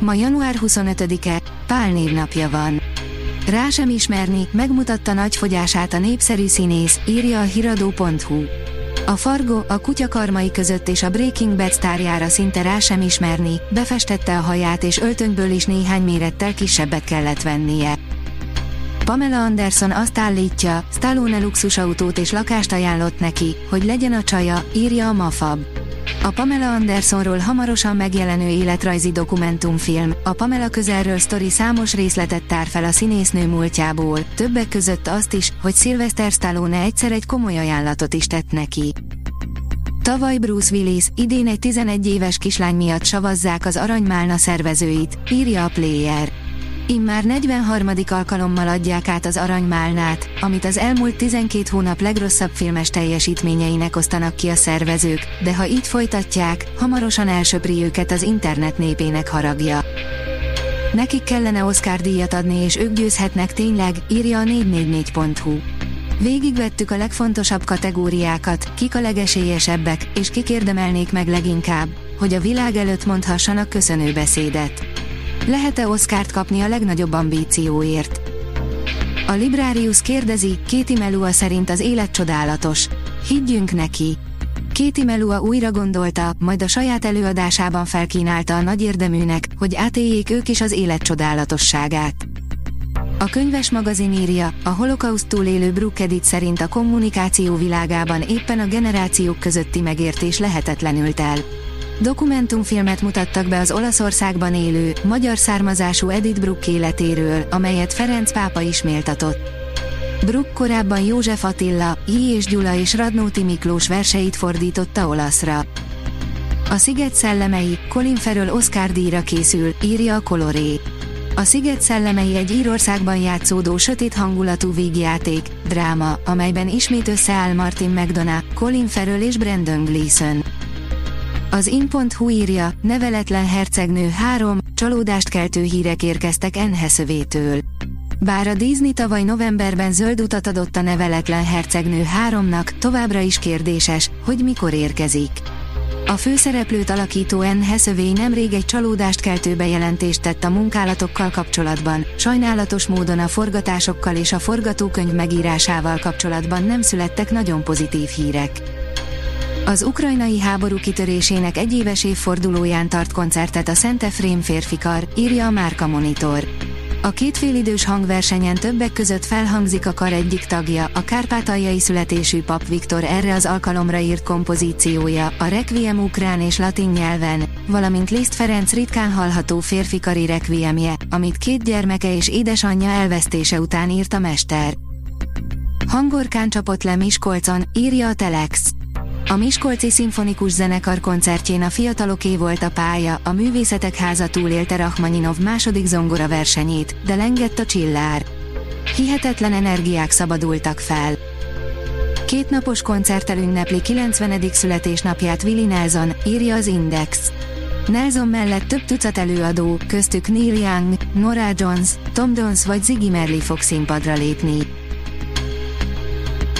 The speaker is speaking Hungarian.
Ma január 25-e, Pál névnapja van. Rá sem ismerni, megmutatta nagy fogyását a népszerű színész, írja a hiradó.hu. A Fargo, a kutyakarmai között és a Breaking Bad sztárjára szinte rá sem ismerni, befestette a haját és öltönyből is néhány mérettel kisebbet kellett vennie. Pamela Anderson azt állítja, Stallone luxusautót és lakást ajánlott neki, hogy legyen a csaja, írja a Mafab. A Pamela Andersonról hamarosan megjelenő életrajzi dokumentumfilm, a Pamela közelről sztori számos részletet tár fel a színésznő múltjából, többek között azt is, hogy Sylvester Stallone egyszer egy komoly ajánlatot is tett neki. Tavaly Bruce Willis, idén egy 11 éves kislány miatt savazzák az Aranymálna szervezőit, írja a Player. Immár 43. alkalommal adják át az Aranymálnát, amit az elmúlt 12 hónap legrosszabb filmes teljesítményeinek osztanak ki a szervezők, de ha így folytatják, hamarosan elsöpri őket az internet népének haragja. Nekik kellene Oscar díjat adni és ők győzhetnek tényleg, írja a 444.hu. Végigvettük a legfontosabb kategóriákat, kik a legesélyesebbek, és kik érdemelnék meg leginkább, hogy a világ előtt mondhassanak köszönő beszédet. Lehet-e Oszkárt kapni a legnagyobb ambícióért? A Librarius kérdezi, Kéti Melua szerint az élet csodálatos. Higgyünk neki! Kéti Melua újra gondolta, majd a saját előadásában felkínálta a nagy érdeműnek, hogy átéljék ők is az élet csodálatosságát. A könyves magazin írja, a holokauszt túlélő Brooke Edith szerint a kommunikáció világában éppen a generációk közötti megértés lehetetlenült el. Dokumentumfilmet mutattak be az Olaszországban élő, magyar származású Edith Bruck életéről, amelyet Ferenc pápa is méltatott. Bruck korábban József Attila, I. és Gyula és Radnóti Miklós verseit fordította olaszra. A Sziget szellemei, Colin Farrell Oscar díjra készül, írja a Coloré. A Sziget szellemei egy Írországban játszódó sötét hangulatú vígjáték, dráma, amelyben ismét összeáll Martin McDonough, Colin Farrell és Brandon Gleeson. Az in.hu írja, neveletlen hercegnő 3, csalódást keltő hírek érkeztek Hathaway-től. Bár a Disney tavaly novemberben zöld utat adott a neveletlen hercegnő 3-nak, továbbra is kérdéses, hogy mikor érkezik. A főszereplőt alakító Anne Hathaway nemrég egy csalódást keltő bejelentést tett a munkálatokkal kapcsolatban, sajnálatos módon a forgatásokkal és a forgatókönyv megírásával kapcsolatban nem születtek nagyon pozitív hírek. Az ukrajnai háború kitörésének egyéves évfordulóján tart koncertet a Szent Efrém férfikar, írja a Márka Monitor. A kétfélidős hangversenyen többek között felhangzik a kar egyik tagja, a kárpátaljai születésű pap Viktor erre az alkalomra írt kompozíciója, a Requiem ukrán és latin nyelven, valamint Liszt Ferenc ritkán hallható férfikari requiemje, amit két gyermeke és édesanyja elvesztése után írt a mester. Hangorkán csapott le Miskolcon, írja a Telex. A Miskolci Szimfonikus Zenekar koncertjén a fiataloké volt a pálya, a Művészetek Háza túlélte Rachmaninov második zongora versenyét, de lengett a csillár. Hihetetlen energiák szabadultak fel. Két napos koncerttel ünnepli 90. születésnapját Willie Nelson, írja az Index. Nelson mellett több tucat előadó, köztük Neil Young, Nora Jones, Tom Jones vagy Ziggy Merli fog színpadra lépni.